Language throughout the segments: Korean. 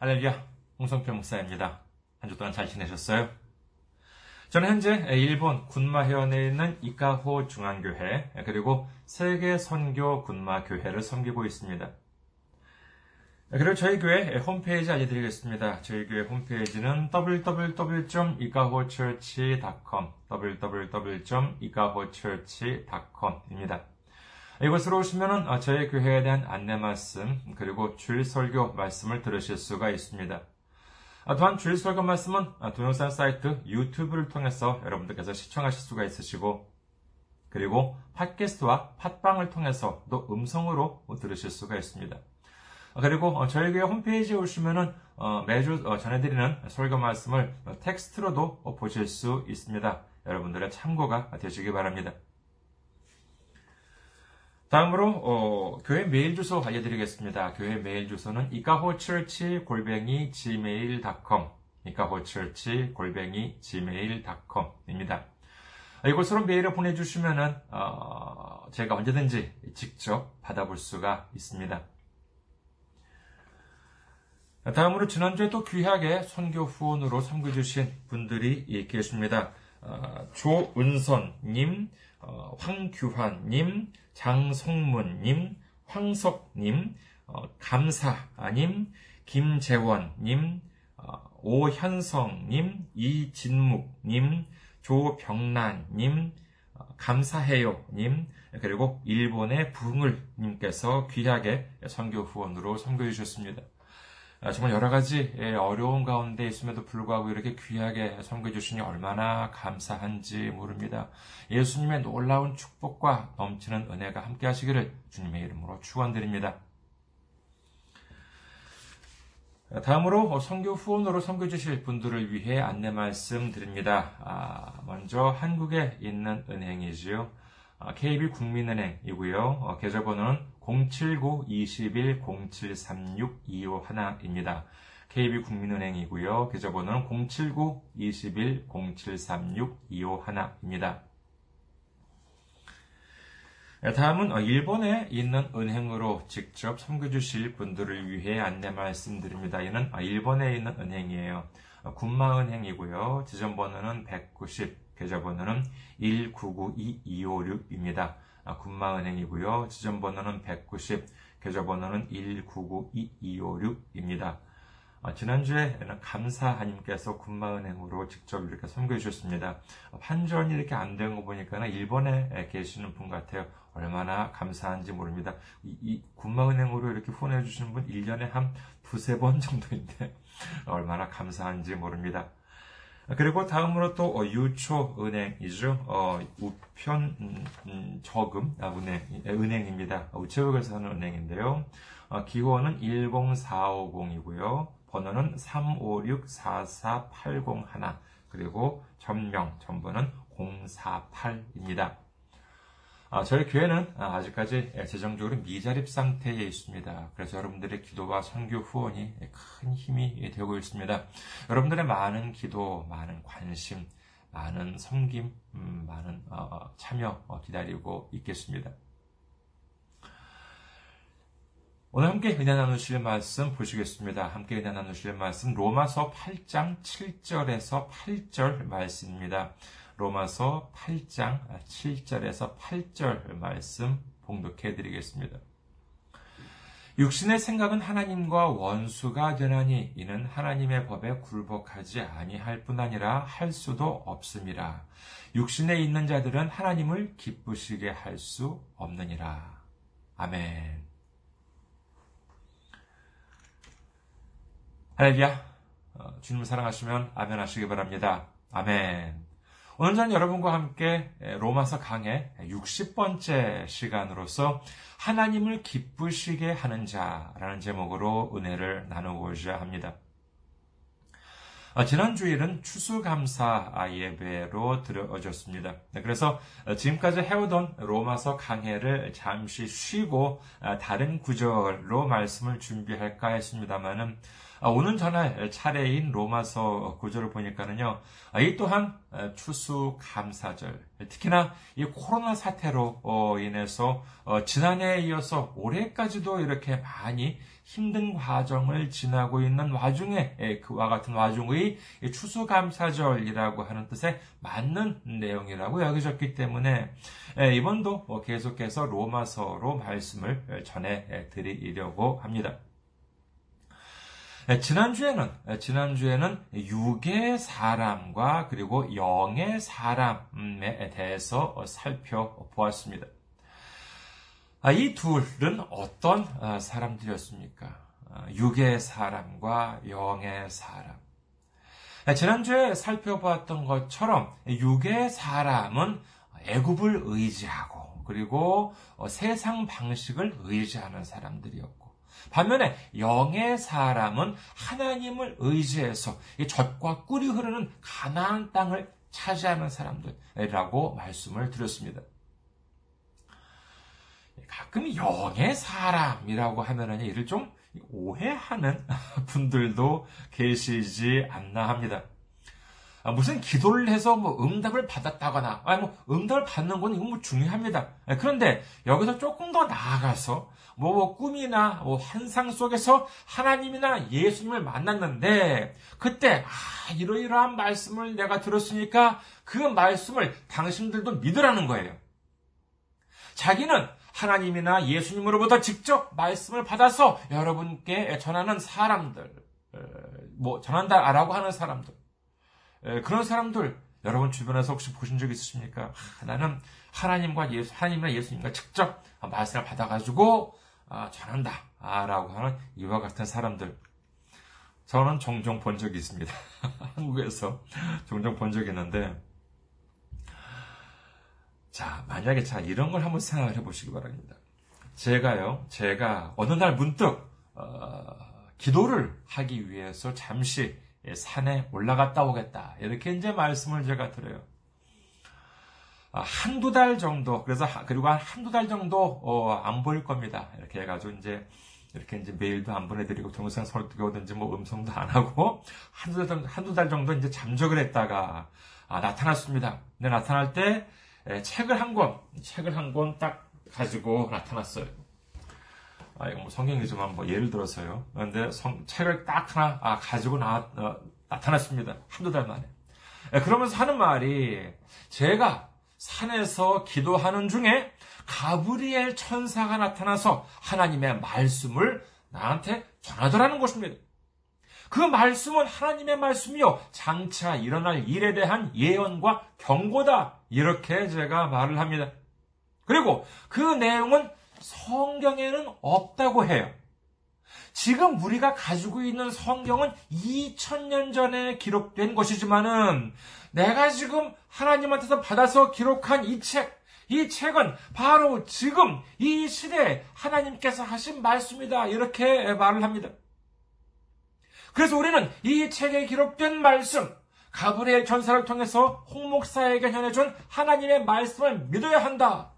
할렐루야, 홍성표 목사입니다. 한 주 동안 잘 지내셨어요? 저는 현재 일본 군마현에 있는 이카호 중앙교회 그리고 세계 선교 군마교회를 섬기고 있습니다. 그리고 저희 교회 홈페이지 알려드리겠습니다. 저희 교회 홈페이지는 www.ikahochurch.com www.ikahochurch.com입니다. 이곳으로 오시면 저희 교회에 대한 안내 말씀 그리고 주일 설교 말씀을 들으실 수가 있습니다. 또한 주일 설교 말씀은 동영상 사이트 유튜브를 통해서 여러분들께서 시청하실 수가 있으시고 그리고 팟캐스트와 팟빵을 통해서 또 음성으로 들으실 수가 있습니다. 그리고 저희 교회 홈페이지에 오시면은 매주 전해드리는 설교 말씀을 텍스트로도 보실 수 있습니다. 여러분들의 참고가 되시기 바랍니다. 다음으로 어, 교회 메일 주소 알려드리겠습니다. 교회 메일 주소는 이카호처치 골뱅이 gmail.com 이카호처치 골뱅이 gmail.com입니다. 이곳으로 메일을 보내주시면은 어, 제가 언제든지 직접 받아볼 수가 있습니다. 다음으로 지난주에 또 귀하게 선교 후원으로 섬겨주신 분들이 계십니다. 어, 조은선님, 어, 황규환님, 장성문님, 황석님, 어, 감사님, 김재원님, 어, 오현성님, 이진묵님, 조병란님, 어, 감사해요님, 그리고 일본의 붕을님께서 귀하게 선교 후원으로 선교해 주셨습니다. 아, 정말 여러 가지 예, 어려운 가운데 있음에도 불구하고 이렇게 귀하게 섬겨 주시니 얼마나 감사한지 모릅니다. 예수님의 놀라운 축복과 넘치는 은혜가 함께 하시기를 주님의 이름으로 축원드립니다. 다음으로 선교 후원으로 섬겨 주실 분들을 위해 안내 말씀드립니다. 아, 먼저 한국에 있는 은행이지요. KB국민은행이고요. 어, 계좌번호는 079-21-0736-251입니다. KB국민은행이고요. 계좌번호는 079-21-0736-251입니다. 다음은 어, 일본에 있는 은행으로 직접 섬겨주실 분들을 위해 안내 말씀드립니다. 이는 어, 일본에 있는 은행이에요. 군마은행이고요. 지점번호는 190, 계좌번호는 1992256입니다. 아, 군마은행이고요. 지점번호는 190, 계좌번호는 1992256입니다. 아, 지난주에는 감사 하님께서 군마은행으로 직접 이렇게 선교해 주셨습니다. 환전이 이렇게 안 된 거 보니까 일본에 계시는 분 같아요. 얼마나 감사한지 모릅니다. 이, 이 군마은행으로 이렇게 후원해 주시는 분 1년에 한 두세 번 정도인데 얼마나 감사한지 모릅니다. 그리고 다음으로 또 어, 유초 은행이죠. 어, 우편 음, 음, 저금 아, 은행 은행입니다. 우체국에서 하는 은행인데요. 어, 기호는 10450이고요. 번호는 356-44801 그리고 전명 전번은 048입니다. 아, 저희 교회는 아직까지 재정적으로 미자립 상태에 있습니다. 그래서 여러분들의 기도와 선교 후원이 큰 힘이 되고 있습니다. 여러분들의 많은 기도, 많은 관심, 많은 섬김, 음, 많은 어, 참여 어, 기다리고 있겠습니다. 오늘 함께 은혜 나누실 말씀 보시겠습니다. 함께 은혜 나누실 말씀 로마서 8장 7절에서 8절 말씀입니다. 로마서 8장 7절에서 8절 말씀 봉독해 드리겠습니다. 육신의 생각은 하나님과 원수가 되나니 이는 하나님의 법에 굴복하지 아니할 뿐 아니라 할 수도 없음이라. 육신에 있는 자들은 하나님을 기쁘시게 할 수 없느니라. 아멘. 할렐루야. 어, 주님을 사랑하시면 아멘 하시기 바랍니다. 아멘. 오늘 저는 여러분과 함께 로마서 강의 60번째 시간으로서 하나님을 기쁘시게 하는 자라는 제목으로 은혜를 나누고자 합니다. 아, 지난 주일은 추수감사 예배로 들어졌습니다. 네, 그래서 지금까지 해오던 로마서 강해를 잠시 쉬고 아, 다른 구절로 말씀을 준비할까 했습니다만은 아, 오늘 전할 차례인 로마서 구절을 보니까는요, 이 또한 추수 감사절, 특히나 이 코로나 사태로 어, 인해서 어, 지난해에 이어서 올해까지도 이렇게 많이 힘든 과정을 지나고 있는 와중에 예, 그와 같은 와중의 추수감사절이라고 하는 뜻에 맞는 내용이라고 여겨졌기 때문에 예, 이번도 뭐 계속해서 로마서로 말씀을 전해 드리려고 합니다. 예, 지난주에는, 지난주에는 육의 사람과 그리고 영의 사람에 대해서 살펴보았습니다. 아, 이 둘은 어떤 아, 사람들이었습니까? 아, 육의 사람과 영의 사람. 지난주에 살펴보았던 것처럼 육의 사람은 애굽을 의지하고 그리고 어, 세상 방식을 의지하는 사람들이었고 반면에 영의 사람은 하나님을 의지해서 젖과 꿀이 흐르는 가나안 땅을 차지하는 사람들이라고 말씀을 드렸습니다. 가끔 영의 사람이라고 하면은 이를 좀 오해하는 분들도 계시지 않나 합니다. 아, 무슨 기도를 해서 뭐 응답을 받았다거나, 아니 뭐 응답을 받는 건 이건 뭐 중요합니다. 아, 그런데 여기서 조금 더 나아가서 뭐, 뭐 꿈이나 뭐 환상 속에서 하나님이나 예수님을 만났는데 그때 아 이러이러한 말씀을 내가 들었으니까 그 말씀을 당신들도 믿으라는 거예요. 자기는 하나님이나 예수님으로부터 직접 말씀을 받아서 여러분께 전하는 사람들, 뭐 전한다라고 하는 사람들, 그런 사람들 여러분 주변에서 혹시 보신 적 있으십니까? 나는 하나님과 예수, 하나님이나 예수님과 직접 말씀을 받아가지고 아, 전한다라고 하는 이와 같은 사람들. 저는 종종 본 적이 있습니다. 한국에서 종종 본 적이 있는데 자, 만약에 자, 이런 걸 한번 생각을 해보시기 바랍니다. 제가요, 제가 어느 날 문득, 어, 기도를 하기 위해서 잠시 산에 올라갔다 오겠다. 이렇게 이제 말씀을 제가 드려요. 아, 한두 달 정도, 그래서, 그리고 한 한두 달 정도, 어, 안 보일 겁니다. 이렇게 해가지고 이제, 이렇게 이제 메일도 안 보내드리고 동영상 설득 오든지 뭐 음성도 안 하고, 한두 달, 한두 달 정도 이제 잠적을 했다가, 아, 나타났습니다. 근데 나타날 때, 예, 책을 한 권, 책을 한 권 딱 가지고 나타났어요. 아, 이거 뭐 성경이지만 뭐 예를 들어서요. 그런데 성, 책을 딱 하나 아, 가지고 나, 어, 나타났습니다. 한두 달 만에. 예, 그러면서 하는 말이 제가 산에서 기도하는 중에 가브리엘 천사가 나타나서 하나님의 말씀을 나한테 전하더라는 것입니다. 그 말씀은 하나님의 말씀이요. 장차 일어날 일에 대한 예언과 경고다. 이렇게 제가 말을 합니다. 그리고 그 내용은 성경에는 없다고 해요. 지금 우리가 가지고 있는 성경은 2000년 전에 기록된 것이지만은 내가 지금 하나님한테서 받아서 기록한 이 책, 이 책은 바로 지금 이 시대에 하나님께서 하신 말씀이다. 이렇게 말을 합니다. 그래서 우리는 이 책에 기록된 말씀, 가브리엘 전사를 통해서 홍 목사에게 전해준 하나님의 말씀을 믿어야 한다.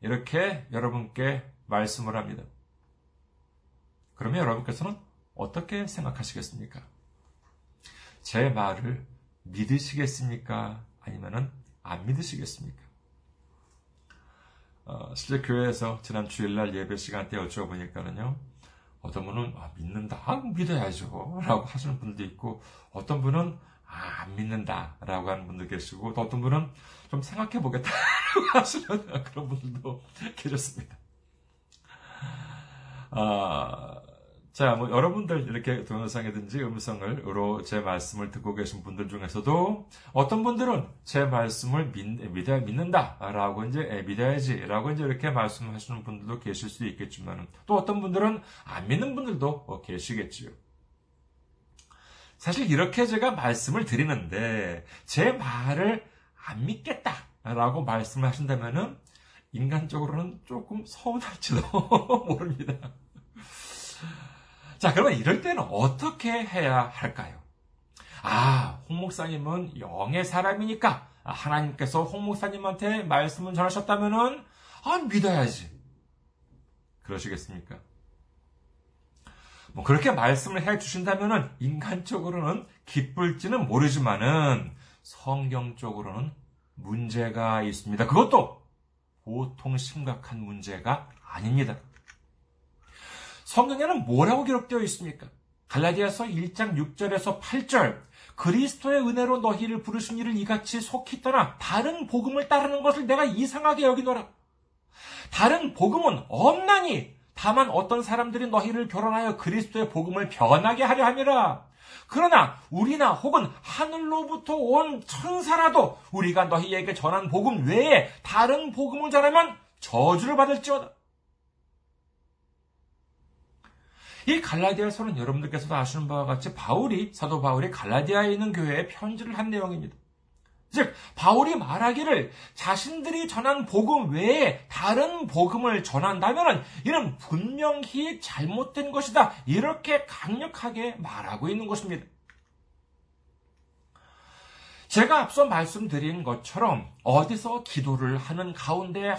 이렇게 여러분께 말씀을 합니다. 그러면 여러분께서는 어떻게 생각하시겠습니까? 제 말을 믿으시겠습니까? 아니면 안 믿으시겠습니까? 어, 실제 교회에서 지난 주일날 예배 시간 때 여쭤보니까는요, 어떤 분은 아, 믿는다, 아, 믿어야죠, 라고 하시는 분도 있고, 어떤 분은 아, 안 믿는다라고 하는 분도 계시고, 또 어떤 분은 좀 생각해 보겠다라고 하시는 그런 분들도 계셨습니다. 아, 자, 뭐 여러분들 이렇게 동영상이든지 음성을로 제 말씀을 듣고 계신 분들 중에서도 어떤 분들은 제 말씀을 믿, 믿어야 믿는다라고 이제 예, 믿어야지라고 이제 이렇게 말씀하시는 분들도 계실 수 있겠지만 또 어떤 분들은 안 믿는 분들도 어, 계시겠지요. 사실 이렇게 제가 말씀을 드리는데 제 말을 안 믿겠다라고 말씀을 하신다면은 인간적으로는 조금 서운할지도 모릅니다. 자, 그러면 이럴 때는 어떻게 해야 할까요? 아, 홍 목사님은 영의 사람이니까 하나님께서 홍 목사님한테 말씀을 전하셨다면은 아, 믿어야지. 그러시겠습니까? 뭐 그렇게 말씀을 해 주신다면은 인간적으로는 기쁠지는 모르지만은 성경적으로는 문제가 있습니다. 그것도 보통 심각한 문제가 아닙니다. 성경에는 뭐라고 기록되어 있습니까? 갈라디아서 1장 6절에서 8절 그리스도의 은혜로 너희를 부르신 이를 이같이 속히 떠나 다른 복음을 따르는 것을 내가 이상하게 여기노라. 다른 복음은 없나니 다만 어떤 사람들이 너희를 결혼하여 그리스도의 복음을 변하게 하려 함이라. 그러나 우리나 혹은 하늘로부터 온 천사라도 우리가 너희에게 전한 복음 외에 다른 복음을 전하면 저주를 받을지어다. 이 갈라디아서는 여러분들께서도 아시는 바와 같이 바울이 사도 바울이 갈라디아에 있는 교회에 편지를 한 내용입니다. 즉 바울이 말하기를 자신들이 전한 복음 외에 다른 복음을 전한다면 이는 분명히 잘못된 것이다. 이렇게 강력하게 말하고 있는 것입니다. 제가 앞서 말씀드린 것처럼 어디서 기도를 하는 가운데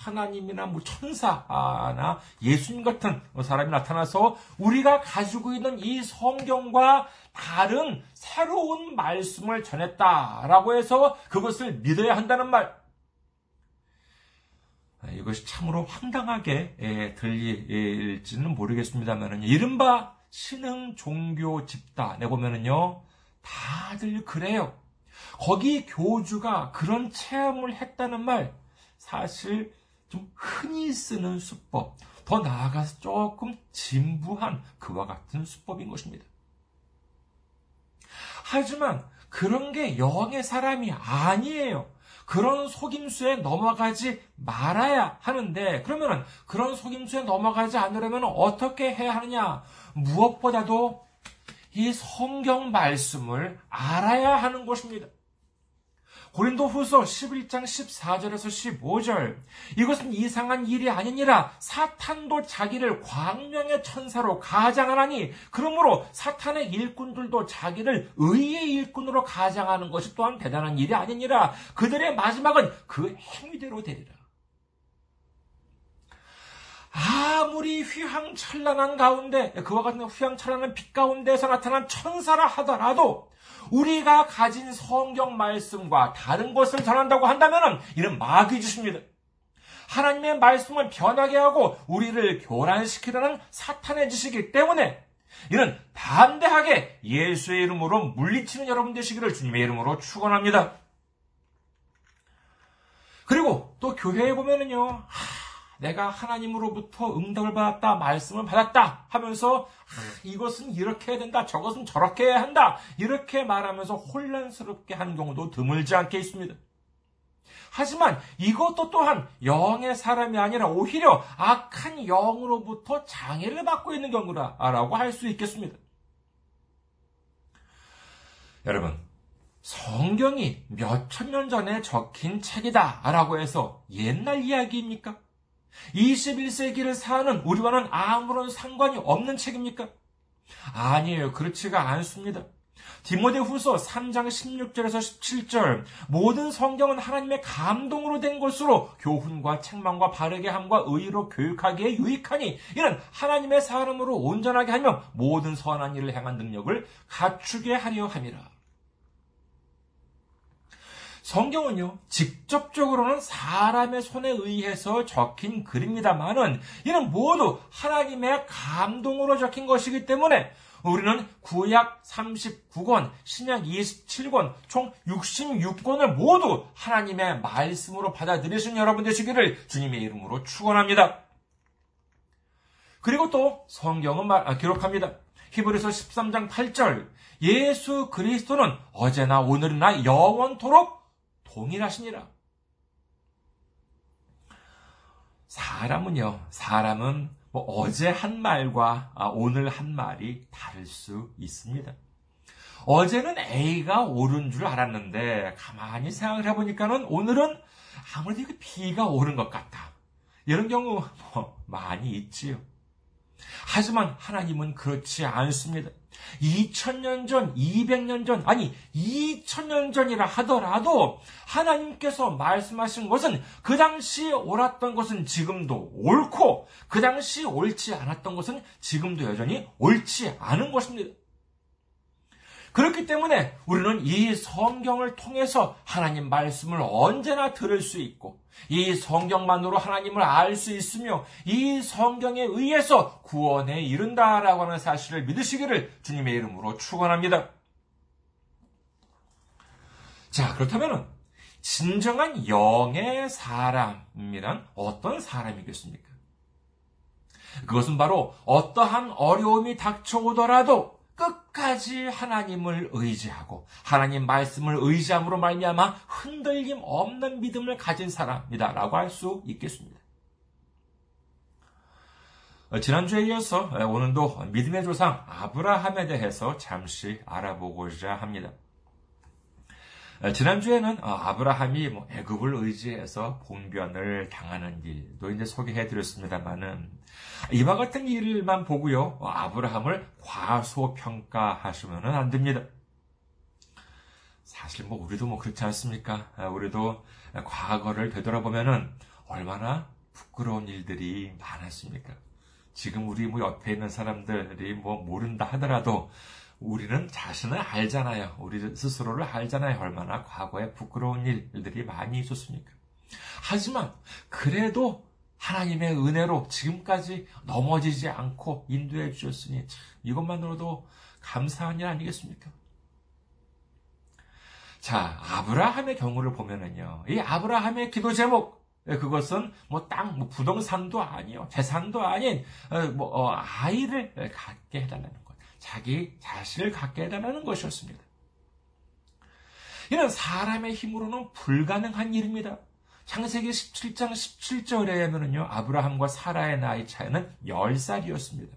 하나님이나 뭐 천사나 예수님 같은 사람이 나타나서 우리가 가지고 있는 이 성경과 다른 새로운 말씀을 전했다라고 해서 그것을 믿어야 한다는 말. 이것이 참으로 황당하게 예, 들릴지는 모르겠습니다만, 이른바 신흥 종교 집단에 보면은요, 다들 그래요. 거기 교주가 그런 체험을 했다는 말, 사실 좀 흔히 쓰는 수법, 더 나아가서 조금 진부한 그와 같은 수법인 것입니다. 하지만 그런 게 영의 사람이 아니에요. 그런 속임수에 넘어가지 말아야 하는데, 그러면은 그런 속임수에 넘어가지 않으려면 어떻게 해야 하느냐? 무엇보다도 이 성경 말씀을 알아야 하는 것입니다. 고린도 후서 11장 14절에서 15절. 이것은 이상한 일이 아니니라 사탄도 자기를 광명의 천사로 가장하나니 그러므로 사탄의 일꾼들도 자기를 의의 일꾼으로 가장하는 것이 또한 대단한 일이 아니니라 그들의 마지막은 그 행위대로 되리라. 아무리 휘황찬란한 가운데 그와 같은 휘황찬란한 빛 가운데서 나타난 천사라 하더라도 우리가 가진 성경 말씀과 다른 것을 전한다고 한다면 이는 마귀 짓입니다. 하나님의 말씀을 변하게 하고 우리를 교란시키려는 사탄의 짓이기 때문에 이는 반대하게 예수의 이름으로 물리치는 여러분 되시기를 주님의 이름으로 축원합니다. 그리고 또 교회에 보면은요. 내가 하나님으로부터 응답을 받았다, 말씀을 받았다 하면서 아, 이것은 이렇게 해야 된다, 저것은 저렇게 해야 한다 이렇게 말하면서 혼란스럽게 하는 경우도 드물지 않게 있습니다. 하지만 이것도 또한 영의 사람이 아니라 오히려 악한 영으로부터 장애를 받고 있는 경우라라고 할 수 있겠습니다. 여러분, 성경이 몇천 년 전에 적힌 책이다라고 해서 옛날 이야기입니까? 21세기를 사는 우리와는 아무런 상관이 없는 책입니까? 아니에요. 그렇지가 않습니다. 디모데 후서 3장 16절에서 17절 모든 성경은 하나님의 감동으로 된 것으로 교훈과 책망과 바르게 함과 의로 교육하기에 유익하니 이는 하나님의 사람으로 온전하게 하며 모든 선한 일을 행한 능력을 갖추게 하려 함이라. 성경은요, 직접적으로는 사람의 손에 의해서 적힌 글입니다만은 이는 모두 하나님의 감동으로 적힌 것이기 때문에 우리는 구약 39권, 신약 27권, 총 66권을 모두 하나님의 말씀으로 받아들이신 여러분 되시기를 주님의 이름으로 축원합니다. 그리고 또 성경은 말, 아, 기록합니다. 히브리서 13장 8절 예수 그리스도는 어제나 오늘이나 영원토록 동일하시니라. 사람은요, 사람은 뭐 어제 한 말과 아, 오늘 한 말이 다를 수 있습니다. 어제는 A가 옳은 줄 알았는데 가만히 생각을 해보니까는 오늘은 아무래도 B가 옳은 것 같다. 이런 경우 뭐 많이 있지요. 하지만 하나님은 그렇지 않습니다. 2000년 전, 200년 전, 아니 2000년 전이라 하더라도 하나님께서 말씀하신 것은 그 당시 옳았던 것은 지금도 옳고 그 당시 옳지 않았던 것은 지금도 여전히 옳지 않은 것입니다. 그렇기 때문에 우리는 이 성경을 통해서 하나님 말씀을 언제나 들을 수 있고, 이 성경만으로 하나님을 알 수 있으며, 이 성경에 의해서 구원에 이른다라고 하는 사실을 믿으시기를 주님의 이름으로 축원합니다. 자, 그렇다면 진정한 영의 사람이란 어떤 사람이겠습니까? 그것은 바로 어떠한 어려움이 닥쳐오더라도 끝까지 하나님을 의지하고 하나님 말씀을 의지함으로 말미암아 흔들림 없는 믿음을 가진 사람이다라고 할 수 있겠습니다. 지난주에 이어서 오늘도 믿음의 조상 아브라함에 대해서 잠시 알아보고자 합니다. 지난주에는 아브라함이 뭐 애굽을 의지해서 봉변을 당하는 일도 이제 소개해 드렸습니다만은 이와 같은 일만 보고요. 아브라함을 과소평가하시면 안 됩니다. 사실 뭐 우리도 뭐 그렇지 않습니까? 우리도 과거를 되돌아보면은 얼마나 부끄러운 일들이 많았습니까? 지금 우리 뭐 옆에 있는 사람들이 뭐 모른다 하더라도 우리는 자신을 알잖아요. 우리 스스로를 알잖아요. 얼마나 과거에 부끄러운 일들이 많이 있었습니까? 하지만 그래도 하나님의 은혜로 지금까지 넘어지지 않고 인도해 주셨으니 이것만으로도 감사한 일 아니겠습니까? 자, 아브라함의 경우를 보면은요. 이 아브라함의 기도 제목 그것은 뭐 땅, 뭐 부동산도 아니요, 재산도 아닌 어, 뭐 어, 아이를 갖게 해달라는 것, 자기 자신을 갖게 해달라는 것이었습니다. 이는 사람의 힘으로는 불가능한 일입니다. 창세기 17장 17절에 하면은요, 아브라함과 사라의 나이 차이는 10살이었습니다.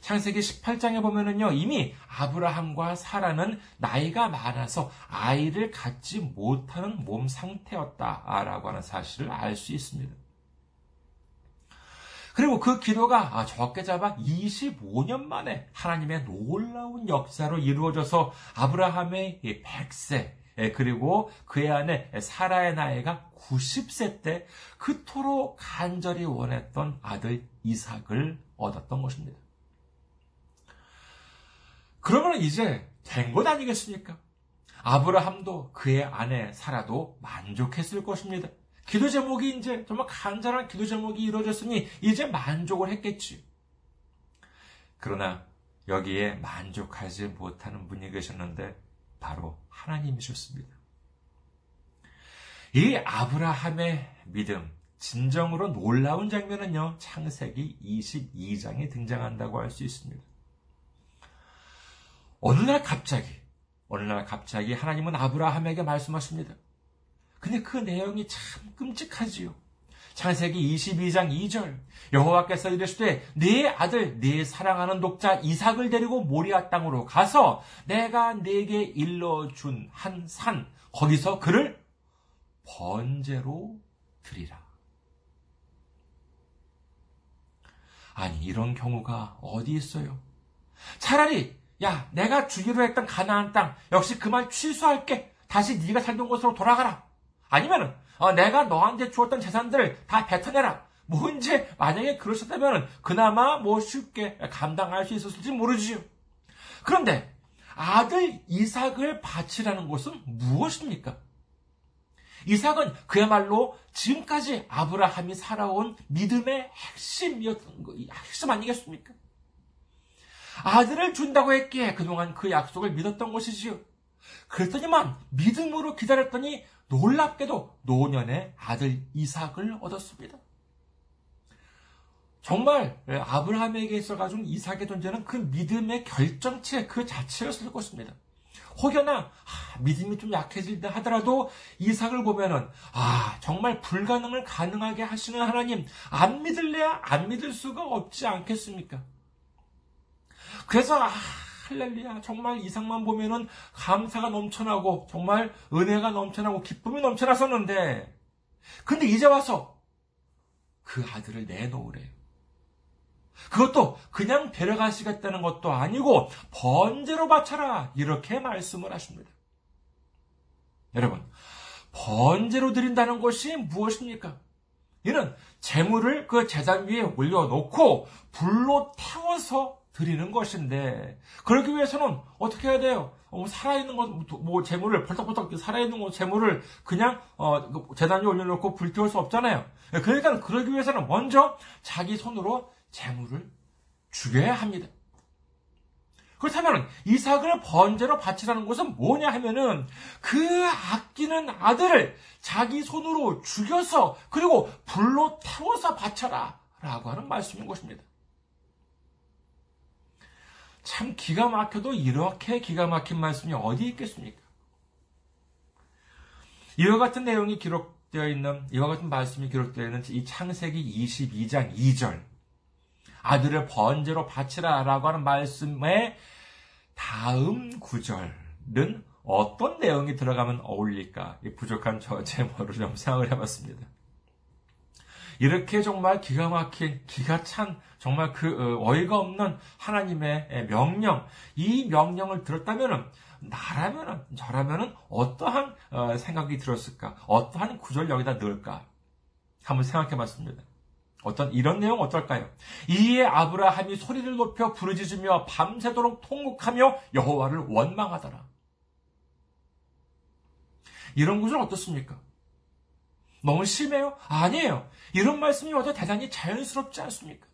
창세기 18장에 보면은요, 이미 아브라함과 사라는 나이가 많아서 아이를 갖지 못하는 몸 상태였다라고 하는 사실을 알 수 있습니다. 그리고 그 기도가 아, 적게 잡아 25년 만에 하나님의 놀라운 역사로 이루어져서 아브라함의 100세, 예, 그리고 그의 아내 사라의 나이가 90세 때 그토록 간절히 원했던 아들 이삭을 얻었던 것입니다. 그러면 이제 된 것 아니겠습니까? 아브라함도 그의 아내 사라도 만족했을 것입니다. 기도 제목이 이제 정말 간절한 기도 제목이 이루어졌으니 이제 만족을 했겠지. 그러나 여기에 만족하지 못하는 분이 계셨는데 바로 하나님이셨습니다. 이 아브라함의 믿음, 진정으로 놀라운 장면은요, 창세기 22장에 등장한다고 할 수 있습니다. 어느 날 갑자기, 어느 날 갑자기 하나님은 아브라함에게 말씀하십니다. 근데 그 내용이 참 끔찍하지요. 창세기 22장 2절 여호와께서 이르시되 네 아들 네 사랑하는 독자 이삭을 데리고 모리아 땅으로 가서 내가 네게 일러 준 한 산 거기서 그를 번제로 드리라. 아니 이런 경우가 어디 있어요? 차라리 야 내가 주기로 했던 가나안 땅 역시 그만 취소할게. 다시 네가 살던 곳으로 돌아가라. 아니면은 어, 내가 너한테 주었던 재산들을 다 뱉어내라. 뭐 만약에 그러셨다면 그나마 뭐 쉽게 감당할 수 있었을지 모르지요. 그런데 아들 이삭을 바치라는 것은 무엇입니까? 이삭은 그야말로 지금까지 아브라함이 살아온 믿음의 핵심이었던 거, 핵심 아니겠습니까? 아들을 준다고 했기에 그동안 그 약속을 믿었던 것이지요. 그랬더니만 믿음으로 기다렸더니 놀랍게도 노년의 아들 이삭을 얻었습니다. 정말 아브라함에게 있어가지고 이삭의 존재는 그 믿음의 결정체 그 자체였을 것입니다. 혹여나 아, 믿음이 좀 약해질다 하더라도 이삭을 보면은 아 정말 불가능을 가능하게 하시는 하나님 안 믿을래야 안 믿을 수가 없지 않겠습니까? 그래서 아, 할렐루야. 정말 이상만 보면은 감사가 넘쳐나고 정말 은혜가 넘쳐나고 기쁨이 넘쳐났었는데 근데 이제 와서 그 아들을 내놓으래요. 그것도 그냥 데려가시겠다는 것도 아니고 번제로 바쳐라 이렇게 말씀을 하십니다. 여러분 번제로 드린다는 것이 무엇입니까? 이는 재물을 그 재단 위에 올려놓고 불로 태워서 드리는 것인데 그러기 위해서는 어떻게 해야 돼요? 어, 살아있는 것, 뭐 재물을 벌떡벌떡 살아있는 것 재물을 그냥 어, 그 재단 위에 올려놓고 불태울 수 없잖아요. 그러니까 그러기 위해서는 먼저 자기 손으로 재물을 죽여야 합니다. 그렇다면 이삭을 번제로 바치라는 것은 뭐냐 하면은 그 아끼는 아들을 자기 손으로 죽여서 그리고 불로 태워서 바쳐라 라고 하는 말씀인 것입니다. 참 기가 막혀도 이렇게 기가 막힌 말씀이 어디 있겠습니까? 이와 같은 내용이 기록되어 있는, 이와 같은 말씀이 기록되어 있는 이 창세기 22장 2절. 아들을 번제로 바치라 라고 하는 말씀의 다음 구절은 어떤 내용이 들어가면 어울릴까? 부족한 저 제모를 좀 생각을 해봤습니다. 이렇게 정말 기가 막힌, 기가 찬, 정말 그 어, 어이가 없는 하나님의 명령, 이 명령을 들었다면 나라면은, 저라면은 어떠한 어, 생각이 들었을까? 어떠한 구절 여기다 넣을까? 한번 생각해 봤습니다. 어떤 이런 내용 어떨까요? 이에 아브라함이 소리를 높여 부르짖으며 밤새도록 통곡하며 여호와를 원망하더라. 이런 구절 어떻습니까? 너무 심해요? 아니에요. 이런 말씀이 와도 대단히 자연스럽지 않습니까?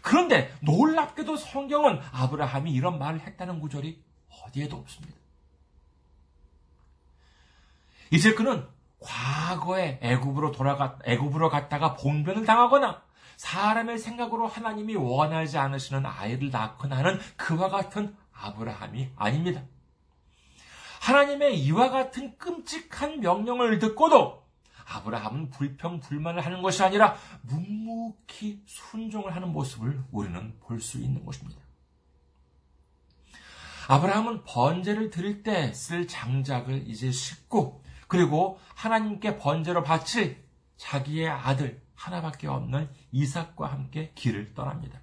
그런데 놀랍게도 성경은 아브라함이 이런 말을 했다는 구절이 어디에도 없습니다. 이제 그는 과거에 애굽으로 돌아가 애굽으로 갔다가 봉변을 당하거나 사람의 생각으로 하나님이 원하지 않으시는 아이를 낳거나 하는 그와 같은 아브라함이 아닙니다. 하나님의 이와 같은 끔찍한 명령을 듣고도 아브라함은 불평 불만을 하는 것이 아니라 묵묵히 순종을 하는 모습을 우리는 볼 수 있는 것입니다. 아브라함은 번제를 드릴 때 쓸 장작을 이제 씻고 그리고 하나님께 번제로 바칠 자기의 아들 하나밖에 없는 이삭과 함께 길을 떠납니다.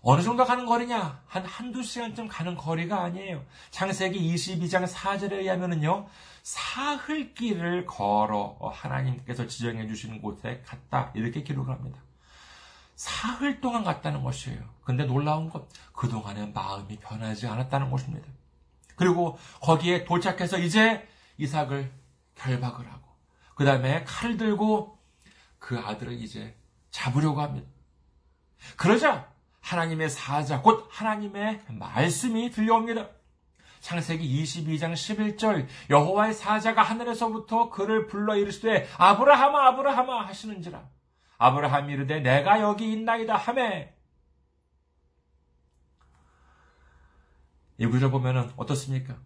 어느 정도 가는 거리냐? 한 한두 시간쯤 가는 거리가 아니에요. 창세기 22장 4절에 의하면요. 사흘길을 걸어 하나님께서 지정해 주시는 곳에 갔다. 이렇게 기록을 합니다. 사흘 동안 갔다는 것이에요. 근데 놀라운 것, 그동안에 마음이 변하지 않았다는 것입니다. 그리고 거기에 도착해서 이제 이삭을 결박을 하고 그 다음에 칼을 들고 그 아들을 이제 잡으려고 합니다. 그러자 하나님의 사자 곧 하나님의 말씀이 들려옵니다. 창세기 22장 11절 여호와의 사자가 하늘에서부터 그를 불러 이르시되 아브라함아 아브라함아 하시는지라 아브라함이 이르되 내가 여기 있나이다 하매 이 구절 보면은 어떻습니까?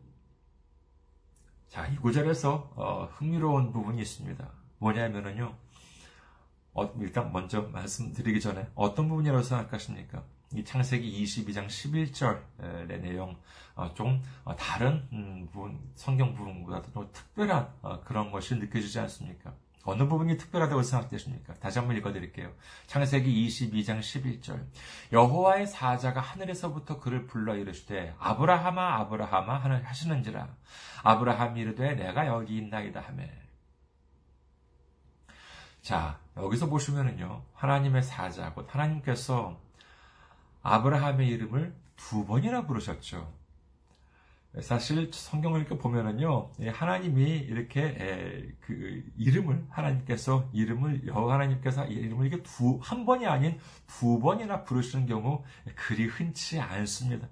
자, 이 구절에서 어, 흥미로운 부분이 있습니다. 뭐냐면은요. 어, 일단 먼저 말씀드리기 전에 어떤 부분이라고 생각하십니까? 이 창세기 22장 11절의 내용 어, 좀 어, 다른 음, 성경 부분보다 좀 특별한 어, 그런 것이 느껴지지 않습니까? 어느 부분이 특별하다고 생각되십니까? 다시 한번 읽어드릴게요. 창세기 22장 11절 여호와의 사자가 하늘에서부터 그를 불러 이르시되 아브라함아 아브라함아 하시는지라 아브라함이 이르되 내가 여기 있나이다 하매 자 여기서 보시면은요 하나님의 사자 곧 하나님께서 아브라함의 이름을 두 번이나 부르셨죠. 사실 성경을 이렇게 보면은요, 예, 하나님이 이렇게 그 이름을 하나님께서 이름을 여호와 하나님께서 이름을 이렇게 두 한 번이 아닌 두 번이나 부르시는 경우 그리 흔치 않습니다.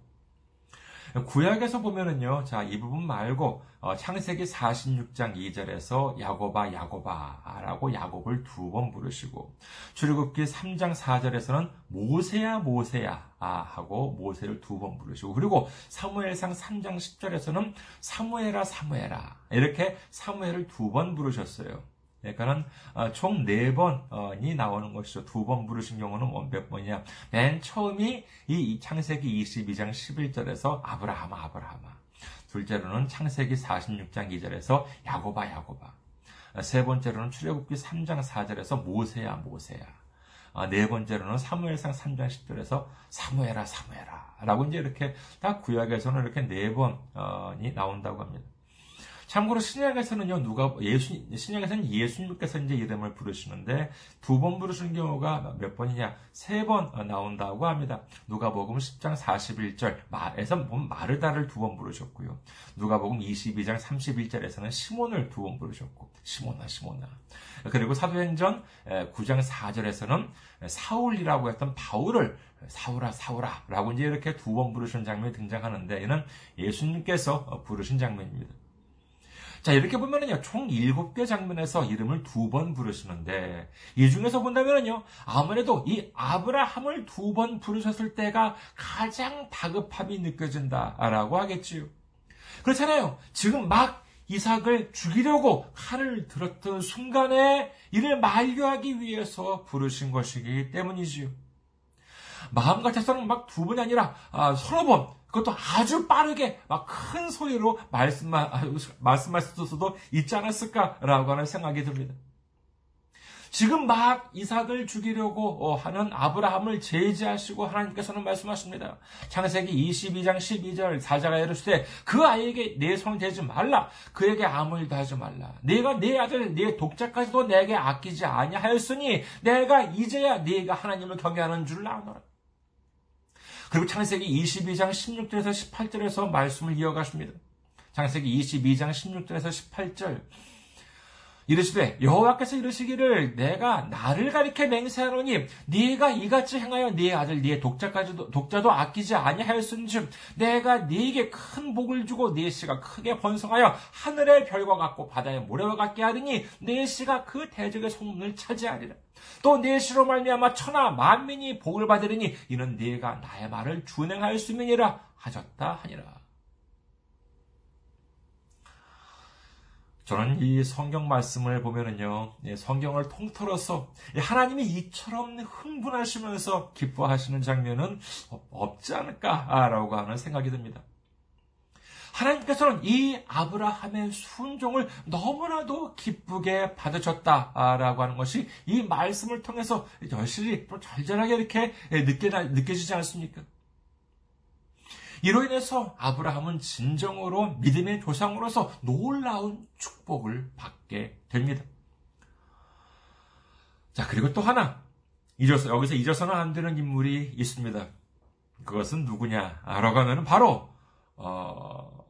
구약에서 보면은요, 자, 이 부분 말고, 어, 창세기 46장 2절에서 야고바, 야고바라고 야곱을 두 번 부르시고, 출애굽기 3장 4절에서는 모세야, 모세야 하고 모세를 두 번 부르시고, 그리고 사무엘상 3장 10절에서는 사무엘아, 사무엘아 이렇게 사무엘을 두 번 부르셨어요. 그러니까는 어, 총네 번이 나오는 것이죠. 두 번 부르신 경우는 뭐몇 번이냐? 맨 처음이 이 창세기 22장 11절에서 아브라함아 아브라함아. 둘째로는 창세기 46장 2절에서 야고바 야고바. 세 번째로는 출애굽기 3장 4절에서 모세야 모세야. 아, 네 번째로는 사무엘상 3장 10절에서 사무엘아 사무엘아 라고 이제 이렇게 딱 구약에서는 이렇게 네 번이 나온다고 합니다. 참고로 신약에서는요, 누가, 예수, 신약에서는 예수님께서 이제 이름을 부르시는데, 두 번 부르시는 경우가 몇 번이냐? 세 번 나온다고 합니다. 누가 복음 10장 41절 에서 보면 마르다를 두 번 부르셨고요. 누가 복음 22장 31절에서는 시몬을 두 번 부르셨고, 시몬아, 시몬아. 그리고 사도행전 9장 4절에서는 사울이라고 했던 바울을 사울아, 사울아 라고 이제 이렇게 두 번 부르신 장면이 등장하는데, 이는 예수님께서 부르신 장면입니다. 자, 이렇게 보면은요, 총 7개 장면에서 이름을 두 번 부르시는데, 이 중에서 본다면은요, 아무래도 이 아브라함을 두 번 부르셨을 때가 가장 다급함이 느껴진다라고 하겠지요. 그렇잖아요. 지금 막 이삭을 죽이려고 칼을 들었던 순간에 이를 만류하기 위해서 부르신 것이기 때문이지요. 마음 같아서는 막 두 번이 아니라 아, 서너 번 그것도 아주 빠르게 막 큰 소리로 말씀만 아, 말씀할 수도 있지 않았을까라고 하는 생각이 듭니다. 지금 막 이삭을 죽이려고 어, 하는 아브라함을 제지하시고 하나님께서는 말씀하십니다. 창세기 22장 12절 사자가 이르시되 그 아이에게 내 손을 대지 말라. 그에게 아무 일도 하지 말라. 내가 내 아들 내 독자까지도 내게 아끼지 아니하였으니 내가 이제야 네가 하나님을 경외하는 줄 아노라. 그리고 창세기 22장 16절에서 18절에서 말씀을 이어가십니다. 창세기 22장 16절에서 18절. 이르시되 여호와께서 이르시기를 내가 나를 가리켜 맹세하노니 네가 이같이 행하여 네 아들 네 독자까지도 독자도 아끼지 아니하였은즉 내가 네게 큰 복을 주고 네 씨가 크게 번성하여 하늘의 별과 같고 바다의 모래와 같게 하리니 네 씨가 그 대적의 소문을 차지하리라. 또 네 씨로 말미암아 천하 만민이 복을 받으리니 이는 네가 나의 말을 준행할 수면이라 하셨다 하니라 저는 이 성경 말씀을 보면은요, 성경을 통틀어서 하나님이 이처럼 흥분하시면서 기뻐하시는 장면은 없지 않을까라고 하는 생각이 듭니다. 하나님께서는 이 아브라함의 순종을 너무나도 기쁘게 받으셨다라고 하는 것이 이 말씀을 통해서 여실히 절절하게 이렇게 느껴지지 않습니까? 이로 인해서 아브라함은 진정으로 믿음의 조상으로서 놀라운 축복을 받게 됩니다. 자, 그리고 또 하나. 잊어서, 여기서 잊어서는 안 되는 인물이 있습니다. 그것은 누구냐? 하면 바로, 어,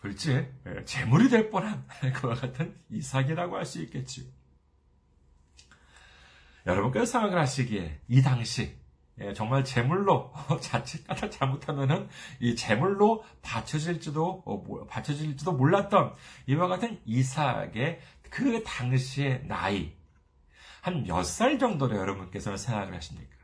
돌지, 재물이 될 뻔한 그와 같은 이삭이라고 할 수 있겠지. 여러분께서 생각을 하시기에 이 당시 예, 정말 제물로 자칫가다 잘못하면은 이 제물로 바쳐질지도 어, 바쳐질지도 몰랐던 이와 같은 이삭의 그 당시의 나이 한 몇 살 정도로 여러분께서는 생각을 하십니까?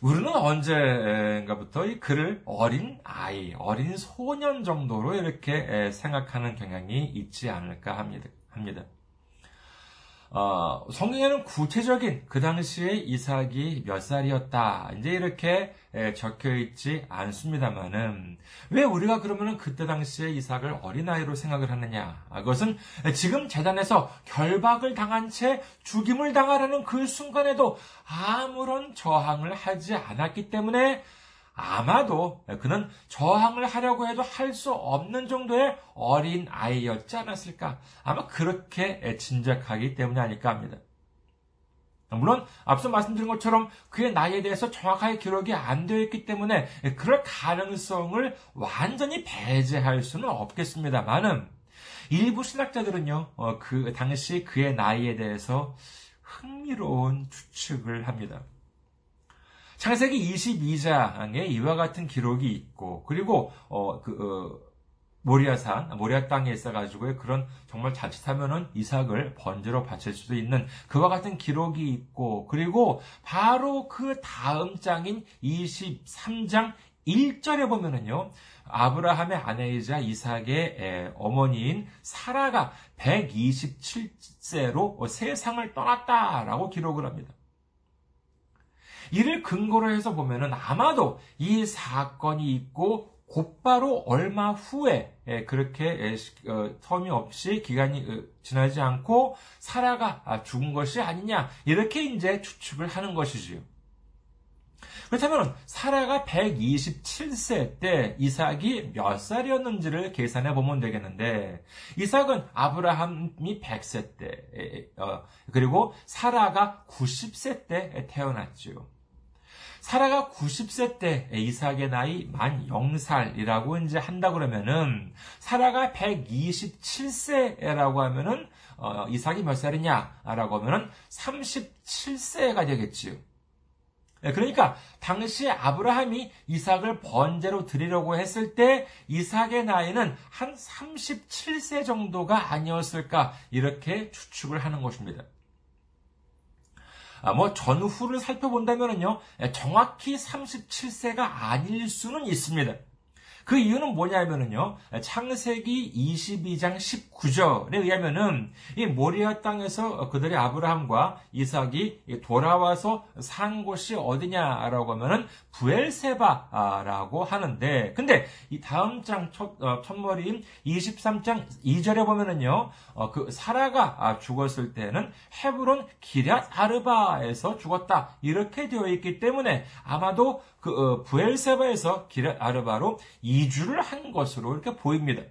우리는 언젠가부터 이 그를 어린 아이, 어린 소년 정도로 이렇게 생각하는 경향이 있지 않을까 합니다. 어, 성경에는 구체적인 그 당시에 이삭이 몇 살이었다. 이제 이렇게 적혀 있지 않습니다만은 왜 우리가 그러면은 그때 당시에 이삭을 어린아이로 생각을 하느냐? 그것은 지금 재단에서 결박을 당한 채 죽임을 당하려는 그 순간에도 아무런 저항을 하지 않았기 때문에 아마도 그는 저항을 하려고 해도 할 수 없는 정도의 어린 아이였지 않았을까? 아마 그렇게 진작하기 때문이 아닐까 합니다. 물론 앞서 말씀드린 것처럼 그의 나이에 대해서 정확하게 기록이 안 되어 있기 때문에 그럴 가능성을 완전히 배제할 수는 없겠습니다만은 일부 신학자들은요 어, 그 당시 그의 나이에 대해서 흥미로운 추측을 합니다. 창세기 22장에 이와 같은 기록이 있고 그리고 어, 그, 어, 모리아산, 모리아 땅에 있어가지고 그런 정말 자칫하면은 이삭을 번제로 바칠 수도 있는 그와 같은 기록이 있고 그리고 바로 그 다음 장인 23장 1절에 보면은요, 아브라함의 아내이자 이삭의 어머니인 사라가 127세로 세상을 떠났다라고 기록을 합니다. 이를 근거로 해서 보면은 아마도 이 사건이 있고 곧바로 얼마 후에 예, 그렇게 텀이 어, 없이 기간이 어, 지나지 않고 사라가 아, 죽은 것이 아니냐 이렇게 이제 추측을 하는 것이지요. 그렇다면 사라가 127세 때 이삭이 몇 살이었는지를 계산해 보면 되겠는데 이삭은 아브라함이 100세 때 어, 그리고 사라가 90세 때 태어났죠. 사라가 90세 때 이삭의 나이 만 0살이라고 이제 한다 그러면은 사라가 127세라고 하면은 어, 이삭이 몇 살이냐라고 하면은 37세가 되겠지요. 네, 그러니까 당시 아브라함이 이삭을 번제로 드리려고 했을 때 이삭의 나이는 한 37세 정도가 아니었을까 이렇게 추측을 하는 것입니다. 아, 뭐 전후를 살펴본다면요 정확히 37세가 아닐 수는 있습니다. 그 이유는 뭐냐면은요, 창세기 22장 19절에 의하면은, 이 모리아 땅에서 그들의 아브라함과 이삭이 돌아와서 산 곳이 어디냐라고 하면은, 부엘세바라고 하는데, 근데 이 다음 장 첫, 어, 첫머리인 23장 2절에 보면은요, 어, 그 사라가 죽었을 때는 헤브론 기럇 아르바에서 죽었다. 이렇게 되어 있기 때문에 아마도 그 어, 부엘세바에서 아르바로 이주를 한 것으로 이렇게 보입니다.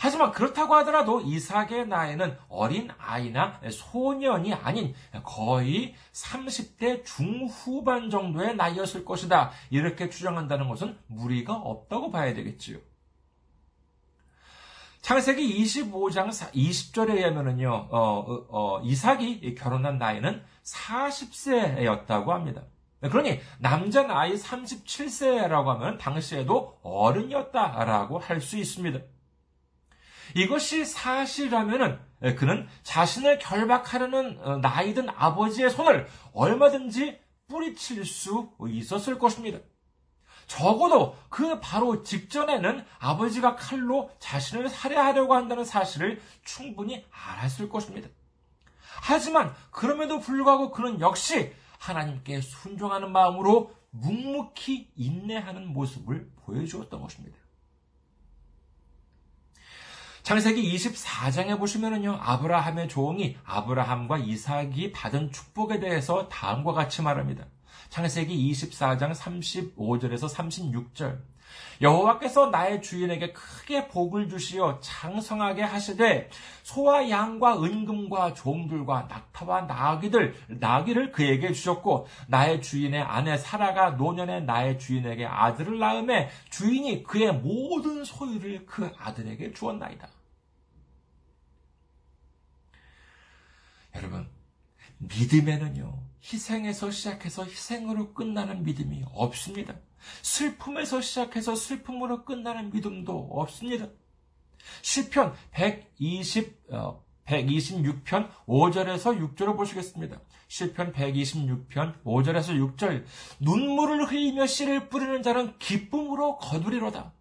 하지만 그렇다고 하더라도 이삭의 나이는 어린 아이나 소년이 아닌 거의 30대 중후반 정도의 나이였을 것이다. 이렇게 추정한다는 것은 무리가 없다고 봐야 되겠지요. 창세기 25장 20절에 의하면요, 어, 어, 어, 이삭이 결혼한 나이는 40세였다고 합니다. 그러니 남자 나이 37세라고 하면 당시에도 어른이었다라고 할 수 있습니다. 이것이 사실이라면 그는 자신을 결박하려는 어, 나이든 아버지의 손을 얼마든지 뿌리칠 수 있었을 것입니다. 적어도 그 바로 직전에는 아버지가 칼로 자신을 살해하려고 한다는 사실을 충분히 알았을 것입니다. 하지만 그럼에도 불구하고 그는 역시 하나님께 순종하는 마음으로 묵묵히 인내하는 모습을 보여주었던 것입니다. 창세기 24장에 보시면은요, 아브라함의 종이 아브라함과 이삭이 받은 축복에 대해서 다음과 같이 말합니다. 창세기 24장 35절에서 36절. 여호와께서 나의 주인에게 크게 복을 주시어 장성하게 하시되 소와 양과 은금과 종들과 낙타와 나귀들 나귀를 그에게 주셨고 나의 주인의 아내 사라가 노년에 나의 주인에게 아들을 낳음에 주인이 그의 모든 소유를 그 아들에게 주었나이다. 여러분 믿음에는요 희생에서 시작해서 희생으로 끝나는 믿음이 없습니다. 슬픔에서 시작해서 슬픔으로 끝나는 믿음도 없습니다. 시편 120, 어, 126편 5절에서 6절을 보시겠습니다. 시편 126편 5절에서 6절 눈물을 흘리며 씨를 뿌리는 자는 기쁨으로 거두리로다.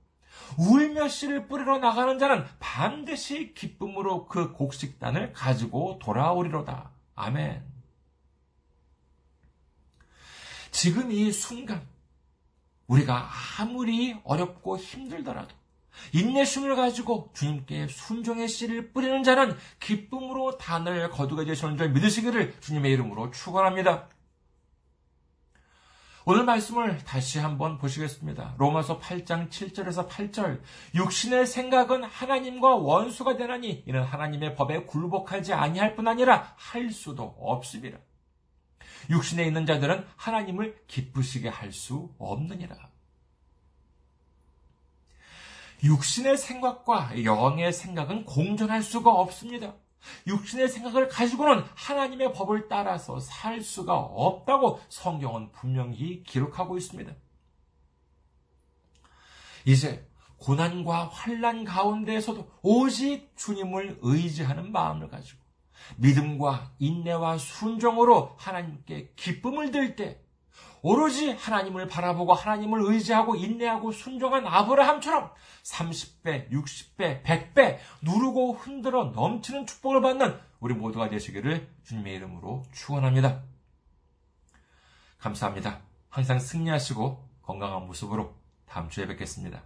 울며 씨를 뿌리러 나가는 자는 반드시 기쁨으로 그 곡식단을 가지고 돌아오리로다. 아멘. 지금 이 순간 우리가 아무리 어렵고 힘들더라도 인내심을 가지고 주님께 순종의 씨를 뿌리는 자는 기쁨으로 단을 거두게 되시는 줄 믿으시기를 주님의 이름으로 축원합니다. 오늘 말씀을 다시 한번 보시겠습니다. 로마서 8장 7절에서 8절. 육신의 생각은 하나님과 원수가 되나니 이는 하나님의 법에 굴복하지 아니할 뿐 아니라 할 수도 없습니다. 육신에 있는 자들은 하나님을 기쁘시게 할 수 없느니라. 육신의 생각과 영의 생각은 공존할 수가 없습니다. 육신의 생각을 가지고는 하나님의 법을 따라서 살 수가 없다고 성경은 분명히 기록하고 있습니다. 이제 고난과 환란 가운데에서도 오직 주님을 의지하는 마음을 가지고 믿음과 인내와 순종으로 하나님께 기쁨을 들 때 오로지 하나님을 바라보고 하나님을 의지하고 인내하고 순종한 아브라함처럼 30배, 60배, 100배 누르고 흔들어 넘치는 축복을 받는 우리 모두가 되시기를 주님의 이름으로 축원합니다. 감사합니다. 항상 승리하시고 건강한 모습으로 다음 주에 뵙겠습니다.